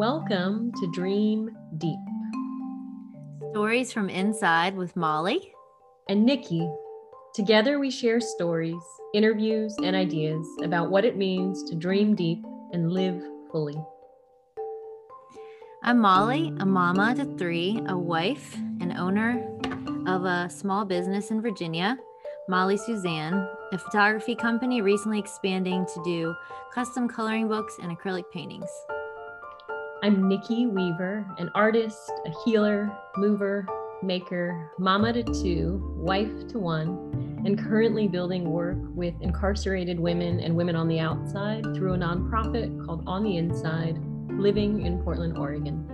Welcome to Dream Deep. Stories from Inside with Molly and Nikki. Together, we share stories, interviews, and ideas about what it means to dream deep and live fully. I'm Molly, a mama to three, a wife, and owner of a small business in Virginia, Molly Suzanne, a photography company recently expanding to do custom coloring books and acrylic paintings. I'm Nikki Weaver, an artist, a healer, mover, maker, mama to two, wife to one, and currently building work with incarcerated women and women on the outside through a nonprofit called On the Inside, living in Portland, Oregon.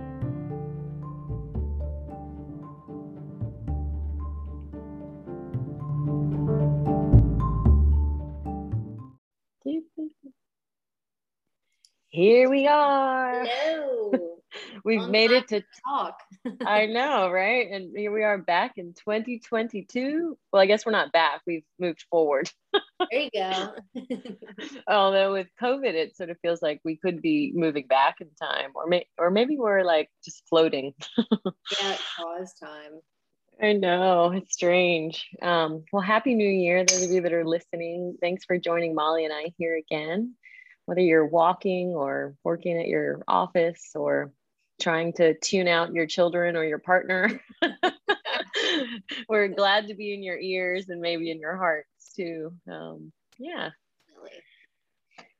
Here we are. Hello. We've Long made it to Talk. I know, right? And here we are back in 2022. Well, I guess we're not back. We've moved forward. there you go. Although with COVID, it sort of feels like we could be moving back in time, or may, or maybe we're like just floating. yeah, it pause time. I know it's strange. Um, well, happy New Year, those of you that are listening. Thanks for joining Molly and I here again whether you're walking or working at your office or trying to tune out your children or your partner. We're glad to be in your ears and maybe in your hearts too. Um, yeah.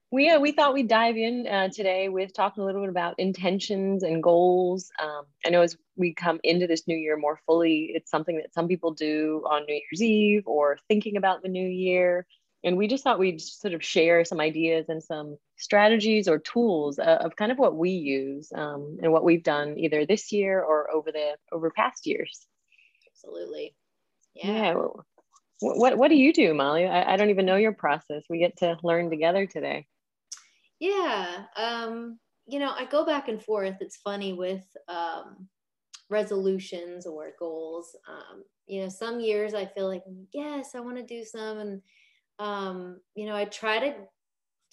We, uh, we thought we'd dive in uh, today with talking a little bit about intentions and goals. Um, I know as we come into this new year more fully, it's something that some people do on New Year's Eve or thinking about the new year and we just thought we'd sort of share some ideas and some strategies or tools uh, of kind of what we use um, and what we've done either this year or over the over past years. Absolutely. Yeah, yeah. What, what do you do molly? I, I don't even know your process. We get to learn together today. Yeah um, you know i go back and forth. It's funny with um, resolutions or goals. Um, you know some years i feel like yes i want to do some and um, you know, I try to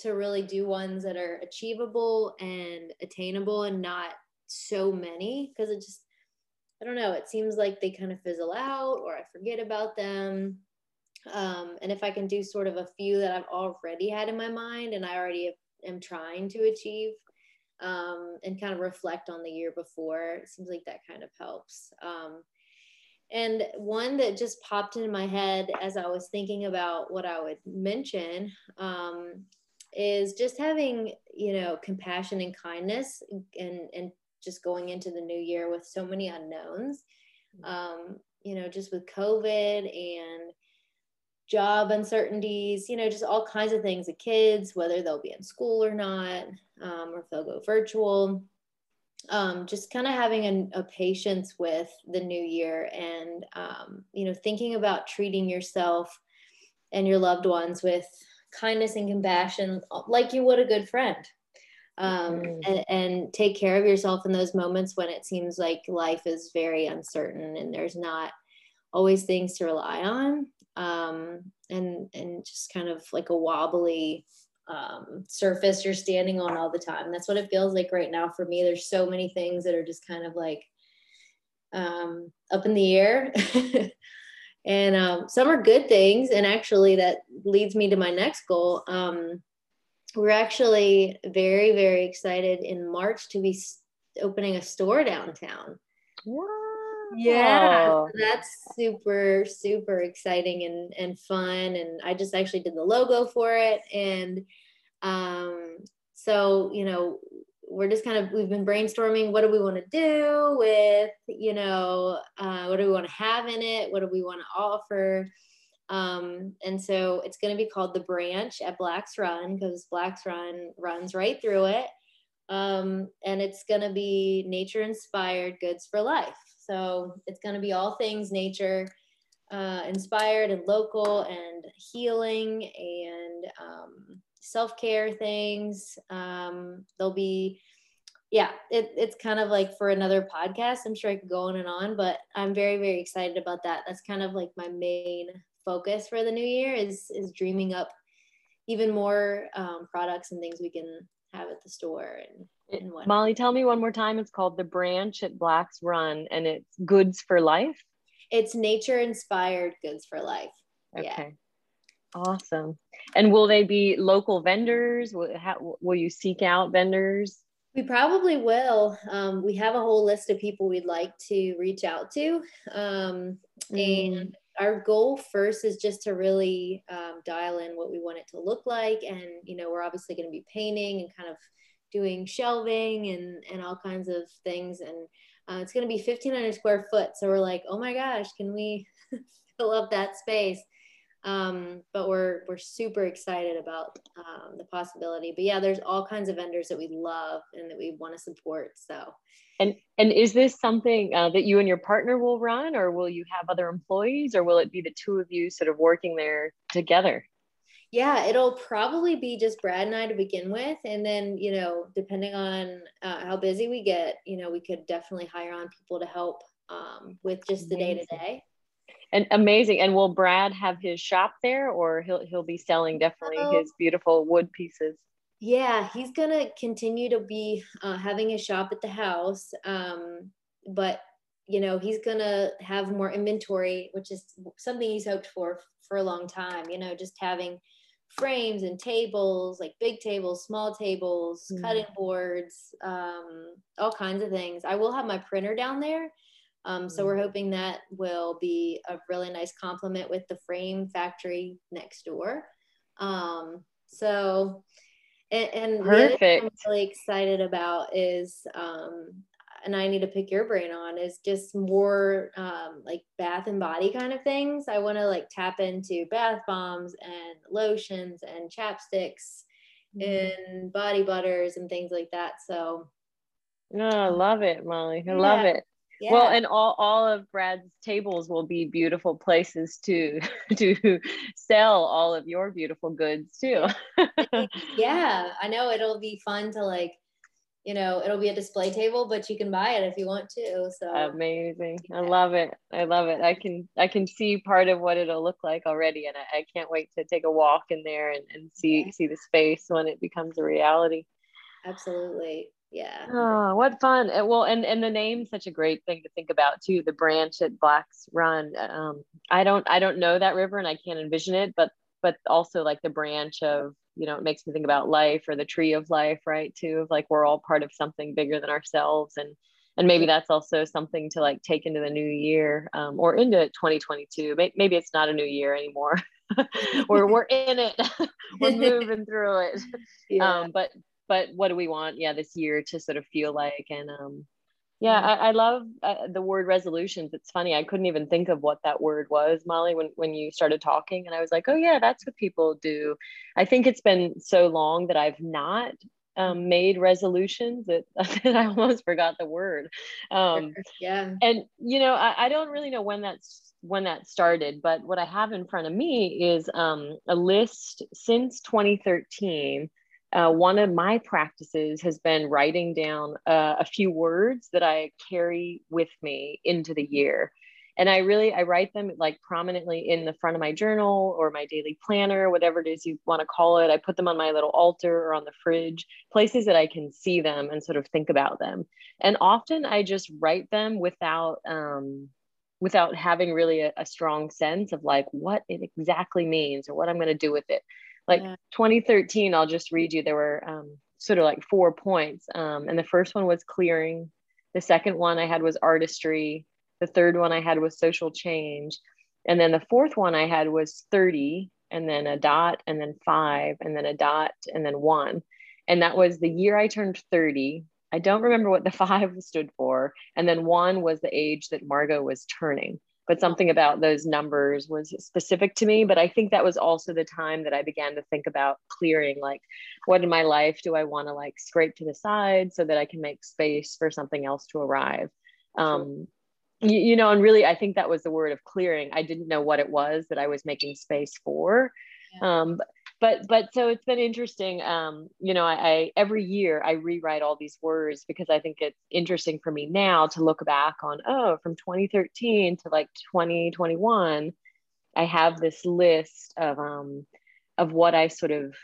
to really do ones that are achievable and attainable and not so many because it just I don't know, it seems like they kind of fizzle out or I forget about them. Um, and if I can do sort of a few that I've already had in my mind and I already am trying to achieve um, and kind of reflect on the year before, it seems like that kind of helps. Um, and one that just popped into my head as I was thinking about what I would mention um, is just having, you know, compassion and kindness and, and just going into the new year with so many unknowns. Um, you know, just with COVID and job uncertainties, you know, just all kinds of things. The kids, whether they'll be in school or not, um, or if they'll go virtual um, just kind of having a, a, patience with the new year and um, you know thinking about treating yourself and your loved ones with kindness and compassion like you would a good friend um, mm. and, and, take care of yourself in those moments when it seems like life is very uncertain and there's not always things to rely on um, and and just kind of like a wobbly um, surface you're standing on all the time. That's what it feels like right now for me. There's so many things that are just kind of like um, up in the air. and um, some are good things. And actually, that leads me to my next goal. Um, we're actually very, very excited in March to be opening a store downtown. Wow. Yeah, that's super, super exciting and, and fun. And I just actually did the logo for it. And um, so, you know, we're just kind of, we've been brainstorming what do we want to do with, you know, uh, what do we want to have in it? What do we want to offer? Um, and so it's going to be called The Branch at Black's Run because Black's Run runs right through it. Um, and it's going to be nature inspired goods for life. So it's going to be all things nature uh, inspired and local and healing and um, self care things. Um, there'll be, yeah, it, it's kind of like for another podcast. I'm sure I could go on and on, but I'm very, very excited about that. That's kind of like my main focus for the new year is is dreaming up even more um, products and things we can have at the store and, and what. Molly, tell me one more time. It's called the Branch at Black's Run, and it's Goods for Life. It's nature inspired goods for life. Okay. Yeah. Awesome. And will they be local vendors? Will, how, will you seek out vendors? We probably will. Um, we have a whole list of people we'd like to reach out to. Um, mm. And our goal first is just to really um, dial in what we want it to look like. And, you know, we're obviously going to be painting and kind of doing shelving and, and all kinds of things. And uh, it's going to be 1,500 square foot. So we're like, oh my gosh, can we fill up that space? Um, but we're we're super excited about um, the possibility. But yeah, there's all kinds of vendors that we love and that we want to support. So, and and is this something uh, that you and your partner will run, or will you have other employees, or will it be the two of you sort of working there together? Yeah, it'll probably be just Brad and I to begin with, and then you know, depending on uh, how busy we get, you know, we could definitely hire on people to help um, with just the day to day and amazing. And will Brad have his shop there, or he'll he'll be selling definitely oh. his beautiful wood pieces? Yeah, he's gonna continue to be uh, having a shop at the house, um, but you know he's gonna have more inventory, which is something he's hoped for for a long time. You know, just having frames and tables, like big tables, small tables, mm. cutting boards, um, all kinds of things. I will have my printer down there um, so we're mm-hmm. hoping that will be a really nice complement with the frame factory next door. Um, so, and, and Perfect. I'm really excited about is, um, and I need to pick your brain on is just more um, like bath and body kind of things. I want to like tap into bath bombs and lotions and chapsticks mm-hmm. and body butters and things like that. So, no, oh, I love it, Molly. I yeah. love it. Yeah. Well, and all, all of Brad's tables will be beautiful places to to sell all of your beautiful goods too. yeah, I know it'll be fun to like, you know, it'll be a display table, but you can buy it if you want to. So amazing! Yeah. I love it. I love it. I can I can see part of what it'll look like already, and I, I can't wait to take a walk in there and, and see yeah. see the space when it becomes a reality. Absolutely yeah. Oh what fun. Uh, well and and the name's such a great thing to think about too the branch at black's run. Um i don't i don't know that river and i can't envision it but but also like the branch of you know it makes me think about life or the tree of life right too of like we're all part of something bigger than ourselves and and maybe that's also something to like take into the new year um, or into 2022 maybe it's not a new year anymore. We're, we're in it. We're moving through it. Yeah. um, but but what do we want yeah this year to sort of feel like? And um yeah mm-hmm. I, I, love uh, the word resolutions. It's funny i couldn't even think of what that word was molly when, when you started talking and i was like oh yeah that's what people do. I think it's been so long that i've not um, made resolutions that, that i almost forgot the word. Um, yeah. and you know I, I don't really know when that's when that started but what i have in front of me is um, a list since 2013 uh, one of my practices has been writing down uh, a few words that I carry with me into the year. And I really, I write them like prominently in the front of my journal or my daily planner, whatever it is you want to call it. I put them on my little altar or on the fridge, places that I can see them and sort of think about them. And often I just write them without, um, without having really a, a strong sense of like what it exactly means or what I'm going to do with it like yeah. 2013 i'll just read you there were um, sort of like four points. Um, and the first one was clearing. The second one i had was artistry. The third one i had was social change. And then the fourth one i had was 30 and then a dot and then five and then a dot and then one. And that was the year i turned 30 i don't remember what the five stood for. And then one was the age that margot was turning but something about those numbers was specific to me. But I think that was also the time that I began to think about clearing like, what in my life do I want to like scrape to the side so that I can make space for something else to arrive? Um, you, you know, and really, I think that was the word of clearing. I didn't know what it was that I was making space for. Um, but but so it's been interesting um, you know I, I, every year i rewrite all these words because i think it's interesting for me now to look back on oh from 2013 to like 2021 i have this list of um of what i sort of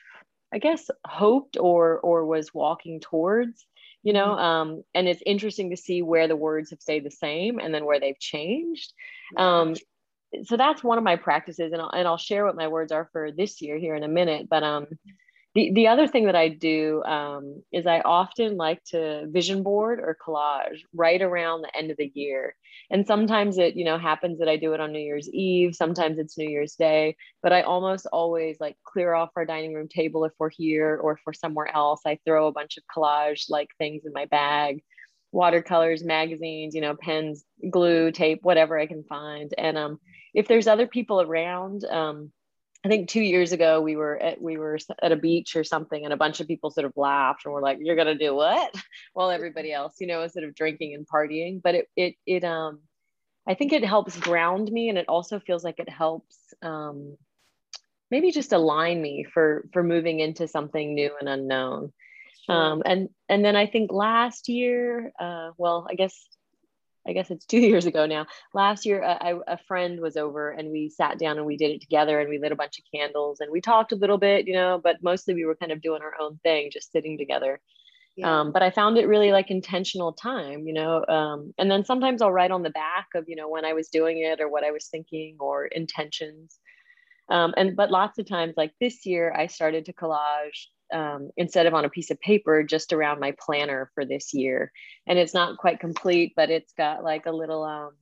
I guess hoped or or was walking towards, you know. Mm-hmm. Um, and it's interesting to see where the words have stayed the same and then where they've changed. Um, so that's one of my practices, and I'll, and I'll share what my words are for this year here in a minute. But um, the, the other thing that I do um, is I often like to vision board or collage right around the end of the year. And sometimes it, you know, happens that I do it on New Year's Eve. Sometimes it's New Year's Day, but I almost always like clear off our dining room table if we're here or if we're somewhere else. I throw a bunch of collage like things in my bag, watercolors, magazines, you know, pens, glue, tape, whatever I can find. And um, if there's other people around, um, I think two years ago we were at we were at a beach or something, and a bunch of people sort of laughed and were like, "You're gonna do what?" While everybody else, you know, was sort of drinking and partying. But it it it um, I think it helps ground me, and it also feels like it helps um, maybe just align me for for moving into something new and unknown. Um, and and then I think last year, uh, well, I guess I guess it's two years ago now. Last year, a, a friend was over and we sat down and we did it together and we lit a bunch of candles and we talked a little bit, you know, but mostly we were kind of doing our own thing, just sitting together. Yeah. Um, but I found it really like intentional time, you know. Um, and then sometimes I'll write on the back of, you know, when I was doing it or what I was thinking or intentions. Um, and but lots of times, like this year, I started to collage um, instead of on a piece of paper, just around my planner for this year. And it's not quite complete, but it's got like a little, um,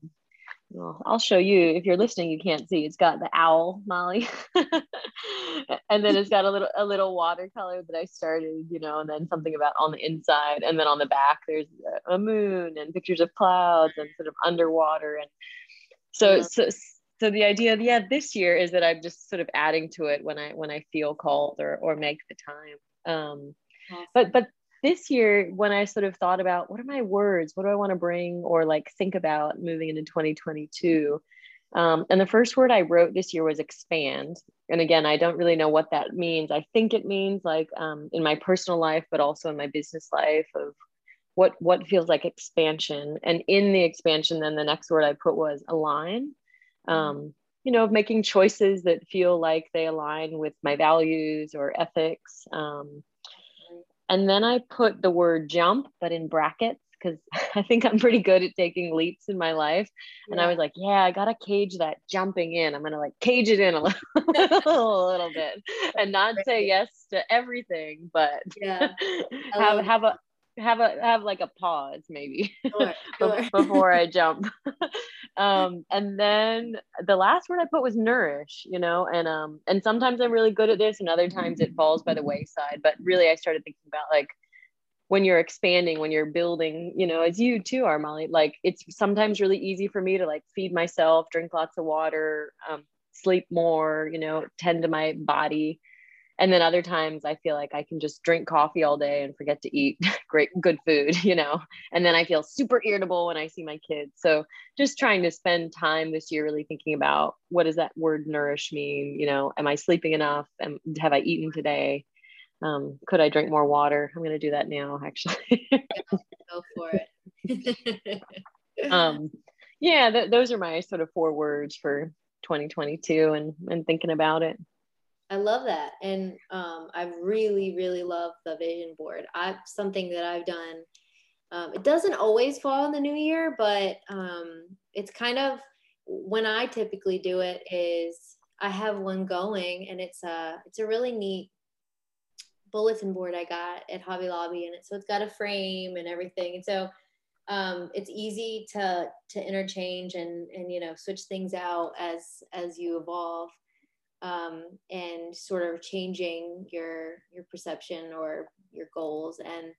well, I'll show you if you're listening, you can't see. It's got the owl, Molly. and then it's got a little, a little watercolor that I started, you know, and then something about on the inside. And then on the back, there's a moon and pictures of clouds and sort of underwater. And so, yeah. so, so the idea of yeah this year is that i'm just sort of adding to it when i when i feel called or or make the time. Um awesome. but but this year when i sort of thought about what are my words what do i want to bring or like think about moving into 2022 um, and the first word i wrote this year was expand. And again i don't really know what that means. I think it means like um, in my personal life but also in my business life of what what feels like expansion. And in the expansion then the next word i put was align um, you know, of making choices that feel like they align with my values or ethics. Um, and then I put the word jump, but in brackets, because I think I'm pretty good at taking leaps in my life. And yeah. I was like, yeah, I got to cage that jumping in. I'm going to like cage it in a little, a little bit and not say yes to everything, but yeah. have, have a, have a have like a pause maybe sure, sure. before I jump. um, and then the last word I put was nourish, you know, and um and sometimes I'm really good at this and other times it falls by the wayside. But really I started thinking about like when you're expanding, when you're building, you know, as you too are, Molly, like it's sometimes really easy for me to like feed myself, drink lots of water, um, sleep more, you know, tend to my body and then other times i feel like i can just drink coffee all day and forget to eat great good food you know? And then i feel super irritable when i see my kids. So just trying to spend time this year really thinking about what does that word nourish mean? You know am i sleeping enough? And have i eaten today? Um, could i drink more water? I'm going to do that now actually. Go for it. Um, yeah th- those are my sort of four words for 2022 and and thinking about it I love that. And um, I really, really love the vision board. I something that I've done. Um, it doesn't always fall in the new year, but um, it's kind of when I typically do it is I have one going and it's a it's a really neat bulletin board I got at Hobby Lobby and it so it's got a frame and everything. And so um, it's easy to to interchange and and you know switch things out as as you evolve um, and sort of changing your your perception or your goals. And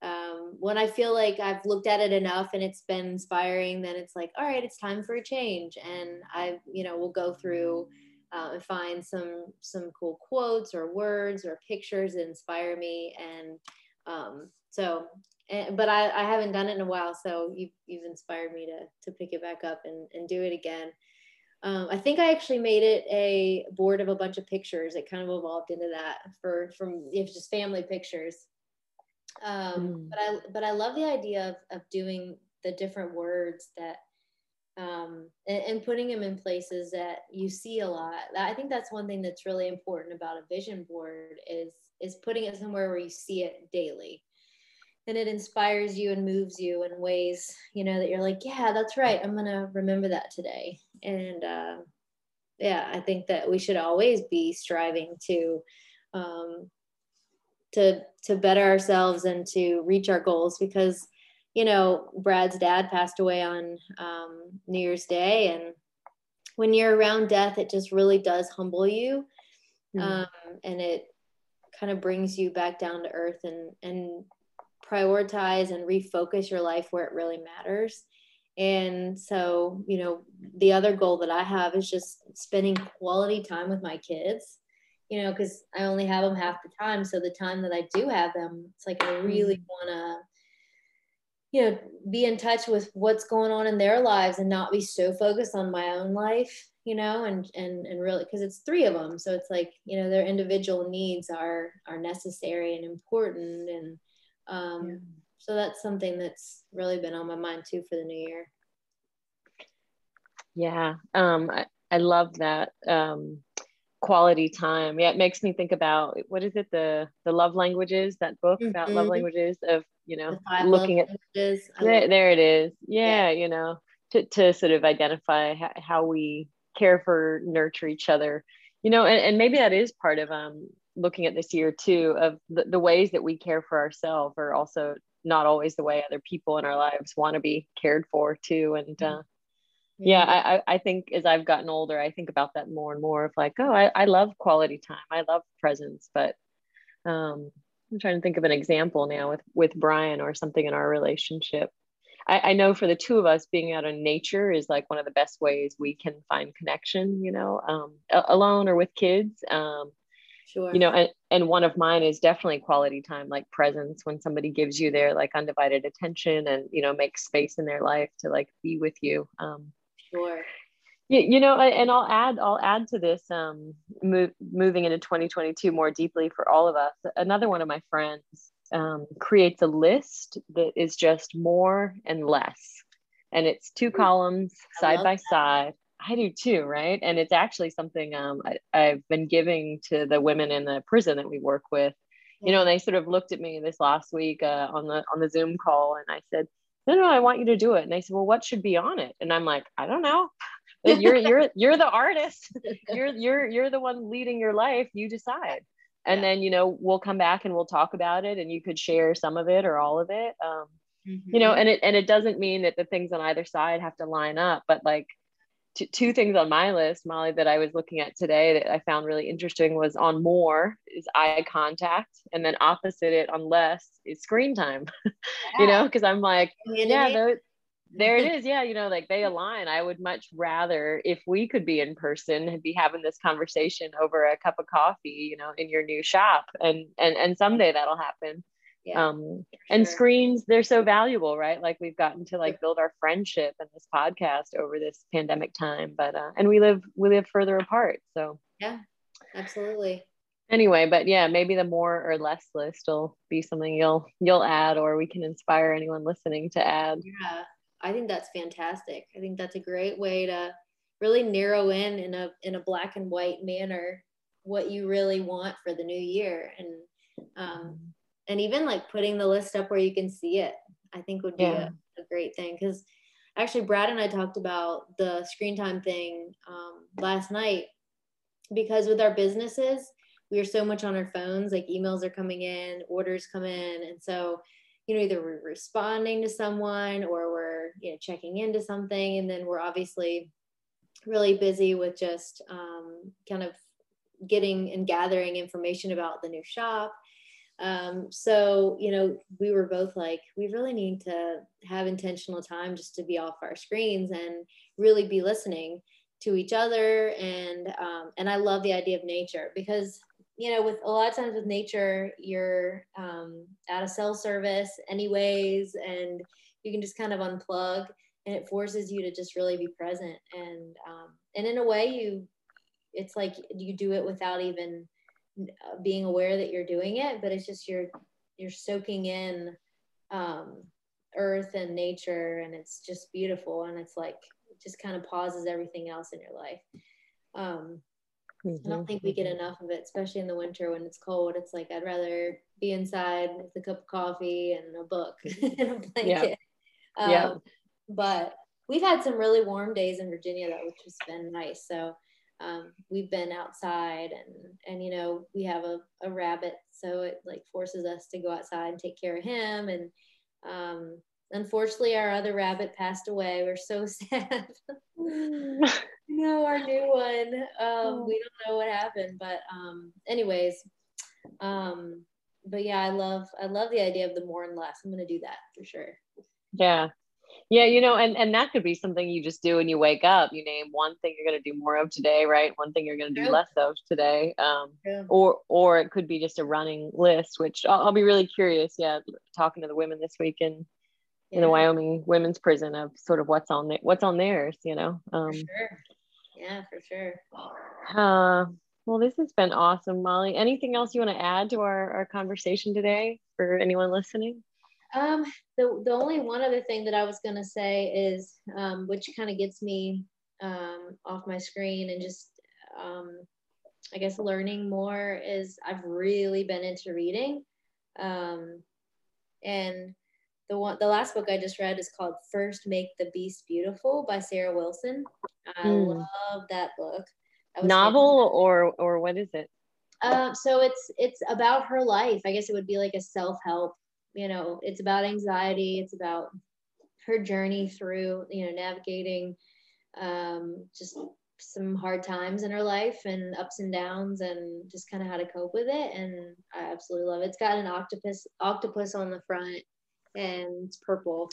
um, when i feel like i've looked at it enough and it's been inspiring then it's like all right it's time for a change. And i you know will go through uh, and find some some cool quotes or words or pictures that inspire me. And um, so and, but I, I haven't done it in a while so you've, you've inspired me to to pick it back up and, and do it again um, I think I actually made it a board of a bunch of pictures. It kind of evolved into that for from it's just family pictures. Um, mm. But I but I love the idea of of doing the different words that um, and, and, putting them in places that you see a lot. I think that's one thing that's really important about a vision board is is putting it somewhere where you see it daily and it inspires you and moves you in ways you know that you're like yeah that's right. I'm gonna remember that today. And uh, yeah i think that we should always be striving to um, to to better ourselves and to reach our goals because you know brad's dad passed away on um, new year's day. And when you're around death it just really does humble you mm. um, and it kind of brings you back down to earth and and prioritize and refocus your life where it really matters. And so you know the other goal that i have is just spending quality time with my kids you know because i only have them half the time. So the time that i do have them it's like i really mm. want to you know be in touch with what's going on in their lives and not be so focused on my own life you know and and and really because it's three of them. So it's like you know their individual needs are are necessary and important and um, yeah. So that's something that's really been on my mind too for the new year. Yeah, um, I, I love that um, quality time. Yeah, it makes me think about what is it the the love languages that book mm-hmm. about love mm-hmm. languages of you know looking at there, there it is. Yeah, yeah, you know to to sort of identify how, how we care for nurture each other you know and, and maybe that is part of um looking at this year too of the, the ways that we care for ourselves are also not always the way other people in our lives want to be cared for too. And mm-hmm. uh, yeah I, I think as i've gotten older i think about that more and more of like oh i, I love quality time. I love presence. But um, i'm trying to think of an example now with with brian or something in our relationship. I, I know for the two of us being out in nature is like one of the best ways we can find connection you know um, alone or with kids. Um, Sure. You know, and, and one of mine is definitely quality time, like presence when somebody gives you their like undivided attention and, you know, makes space in their life to like be with you. Um, sure. You, you know, and I'll add, I'll add to this, um, move, moving into 2022 more deeply for all of us. Another one of my friends um, creates a list that is just more and less. And it's two columns side by that. side I do too, right? And it's actually something um, I, have been giving to the women in the prison that we work with. You know, and they sort of looked at me this last week uh, on the on the Zoom call, and I said, "No, no, I want you to do it." And they said, "Well, what should be on it?" And I'm like, "I don't know. you're you're you're the artist. You're you're you're the one leading your life. You decide." And yeah. then you know we'll come back and we'll talk about it, and you could share some of it or all of it. Um, mm-hmm. You know, and it and it doesn't mean that the things on either side have to line up, but like two, two things on my list, Molly, that I was looking at today that I found really interesting was on more is eye contact, and then opposite it on less is screen time. Yeah. you know, because I'm like, yeah, those, there it is. Yeah, you know, like they align. I would much rather if we could be in person, and be having this conversation over a cup of coffee, you know, in your new shop, and and and someday that'll happen yeah, um and sure. screens they're so valuable right? Like we've gotten to like build our friendship and this podcast over this pandemic time but uh and we live we live further apart so. Yeah absolutely. Anyway but yeah maybe the more or less list will be something you'll you'll add or we can inspire anyone listening to add. Yeah i think that's fantastic. I think that's a great way to really narrow in in a in a black and white manner what you really want for the new year and um, and even like putting the list up where you can see it i think would be yeah. a, a, great thing because actually brad and i talked about the screen time thing um, last night because with our businesses we are so much on our phones like emails are coming in orders come in and so you know either we're responding to someone or we're you know checking into something and then we're obviously really busy with just um, kind of getting and gathering information about the new shop um, so, you know, we were both like, we really need to have intentional time just to be off our screens and really be listening to each other. And um, and I love the idea of nature because you know, with a lot of times with nature, you're um, at a cell service anyways, and you can just kind of unplug, and it forces you to just really be present. And um, and in a way, you, it's like you do it without even being aware that you're doing it, but it's just you're you're soaking in um, earth and nature, and it's just beautiful, and it's like it just kind of pauses everything else in your life. Um, Mm-hmm. I don't think we get mm-hmm. enough of it, especially in the winter when it's cold. It's like I'd rather be inside with a cup of coffee and a book and a blanket. Yeah. Um, yeah. But we've had some really warm days in Virginia though, which has been nice. So um, we've been outside and and you know we have a, a rabbit, so it like forces us to go outside and take care of him. And um, unfortunately, our other rabbit passed away. We're so sad. no, our new one. Um, we don't know what happened, but um, anyways, um, but yeah, I love I love the idea of the more and less. I'm gonna do that for sure. Yeah, yeah, you know, and and that could be something you just do when you wake up. You name one thing you're going to do more of today, right? One thing you're going to do less of today, um, yeah. or or it could be just a running list. Which I'll, I'll, be really curious. Yeah, talking to the women this week in yeah. in the Wyoming women's prison of sort of what's on there, what's on theirs. You know. Um, for sure. Yeah, for sure. Uh, well, this has been awesome, Molly. Anything else you want to add to our, our conversation today for anyone listening? Um, the, the only one other thing that I was going to say is, um, which kind of gets me um, off my screen and just, um, I guess, learning more is I've really been into reading. Um, and the one, the last book I just read is called First Make the Beast Beautiful by Sarah Wilson. I mm. love that book. Novel or or what is it? Um, so it's it's about her life. I guess it would be like a self help you know it's about anxiety it's about her journey through you know navigating um, just some hard times in her life and ups and downs and just kind of how to cope with it and i absolutely love it. It's got an octopus octopus on the front and it's purple.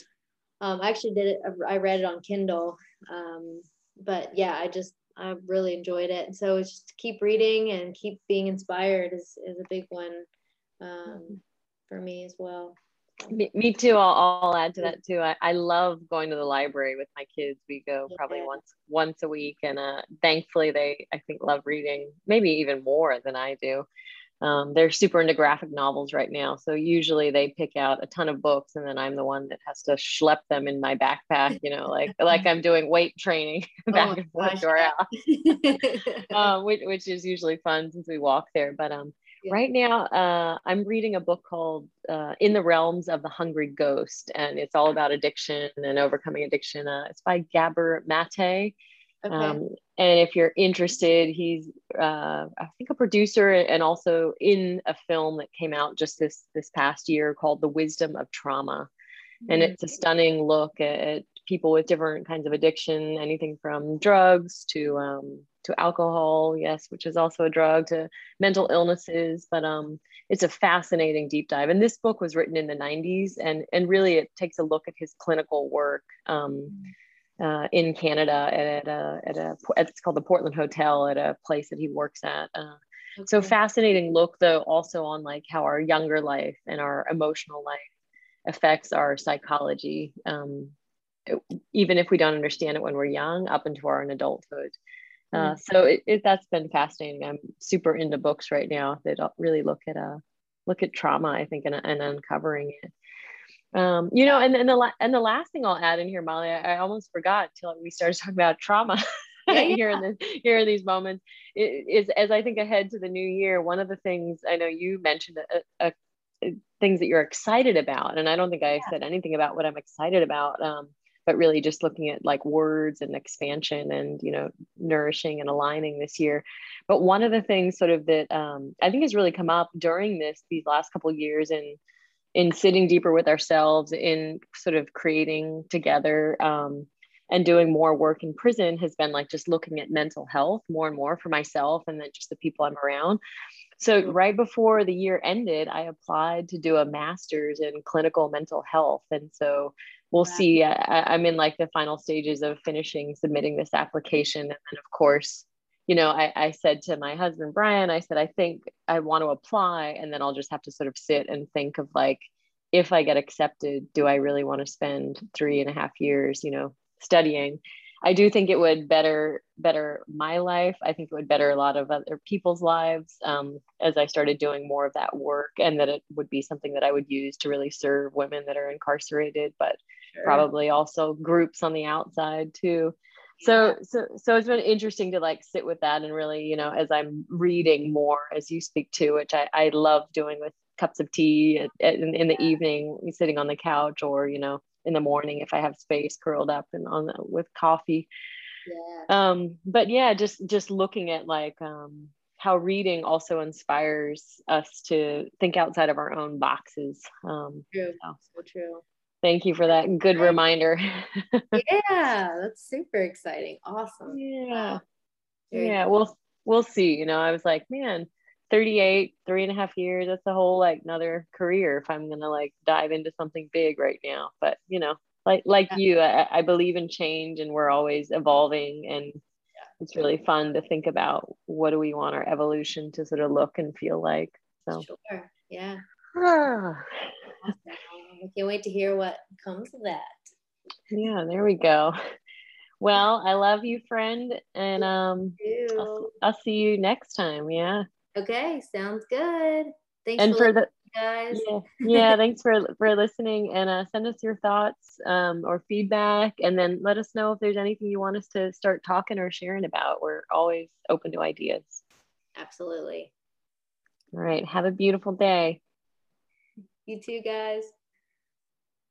Um, i actually did it i read it on kindle um, but yeah i just i really enjoyed it. And so it's just keep reading and keep being inspired is, is a big one. Um, for me as well. Me, me too. I'll, I'll, add to that too. I, I love going to the library with my kids. We go probably once once a week, and uh, thankfully they I think love reading maybe even more than I do. Um, they're super into graphic novels right now, so usually they pick out a ton of books, and then I'm the one that has to schlep them in my backpack. You know, like like I'm doing weight training back oh, and forth to our house, um, which, which is usually fun since we walk there. But um, yeah. Right now, uh, I'm reading a book called uh, In the Realms of the Hungry Ghost, and it's all about addiction and overcoming addiction. Uh, it's by Gabor Mate. Okay. Um, and if you're interested, he's uh, I think a producer and also in a film that came out just this this past year called The Wisdom of Trauma, mm-hmm. and it's a stunning look at people with different kinds of addiction, anything from drugs to um, to alcohol, yes, which is also a drug, to mental illnesses. But um, it's a fascinating deep dive. And this book was written in the 90s, and and really it takes a look at his clinical work. Um, uh, in Canada at, a, at a it's called the Portland Hotel at a place that he works at. Uh, okay. So fascinating look though also on like how our younger life and our emotional life affects our psychology, um, even if we don't understand it when we're young, up into our own adulthood. Uh, mm. so it, it, that's been fascinating. I'm super into books right now that really look at uh, look at trauma. I think and, and uncovering it. Um, you know, and, and the and the last thing I'll add in here, Molly, I, I almost forgot till we started talking about trauma. Yeah, yeah. here in this here in these moments is as I think ahead to the new year. One of the things I know you mentioned a, a, a things that you're excited about, and I don't think I yeah. said anything about what I'm excited about. Um, but really just looking at like words and expansion and you know nourishing and aligning this year. But one of the things sort of that um, i think has really come up during this these last couple years and in sitting deeper with ourselves in sort of creating together um, and doing more work in prison has been like just looking at mental health more and more for myself and then just the people i'm around. So right before the year ended i applied to do a master's in clinical mental health. And so we'll see. I, am in like the final stages of finishing submitting this application. And then, of course, you know, I, I said to my husband, Brian, I said, I think I want to apply. And then I'll just have to sort of sit and think of like, if I get accepted, do I really want to spend three and a half years, you know, studying? I do think it would better better my life. I think it would better a lot of other people's lives um, as I started doing more of that work, and that it would be something that I would use to really serve women that are incarcerated, but sure. probably also groups on the outside too. so so so it's been interesting to like sit with that and really you know as i'm reading more as you speak to which i, I love doing with cups of tea at, at, in, in, the yeah. evening sitting on the couch or you know in the morning if i have space curled up and on the, with coffee yeah. um but yeah just just looking at like um how reading also inspires us to think outside of our own boxes um true. So, so true Thank you for that good reminder. yeah, that's super exciting. Awesome. Yeah. Wow. Yeah, we'll we'll see. You know, I was like, man, 38, three and a half years, that's a whole like another career if I'm gonna like dive into something big right now. But you know, like like yeah. you, I, I believe in change and we're always evolving and it's really fun to think about what do we want our evolution to sort of look and feel like. So sure. Yeah. awesome. I can't wait to hear what comes of that. Yeah, there we go. Well, I love you, friend, and um, I'll, I'll, see you next time. Yeah. Okay, sounds good. Thanks and for, for the guys. Yeah, yeah thanks for for listening, and uh, send us your thoughts um, or feedback, and then let us know if there's anything you want us to start talking or sharing about. We're always open to ideas. Absolutely. All right. Have a beautiful day. You too, guys.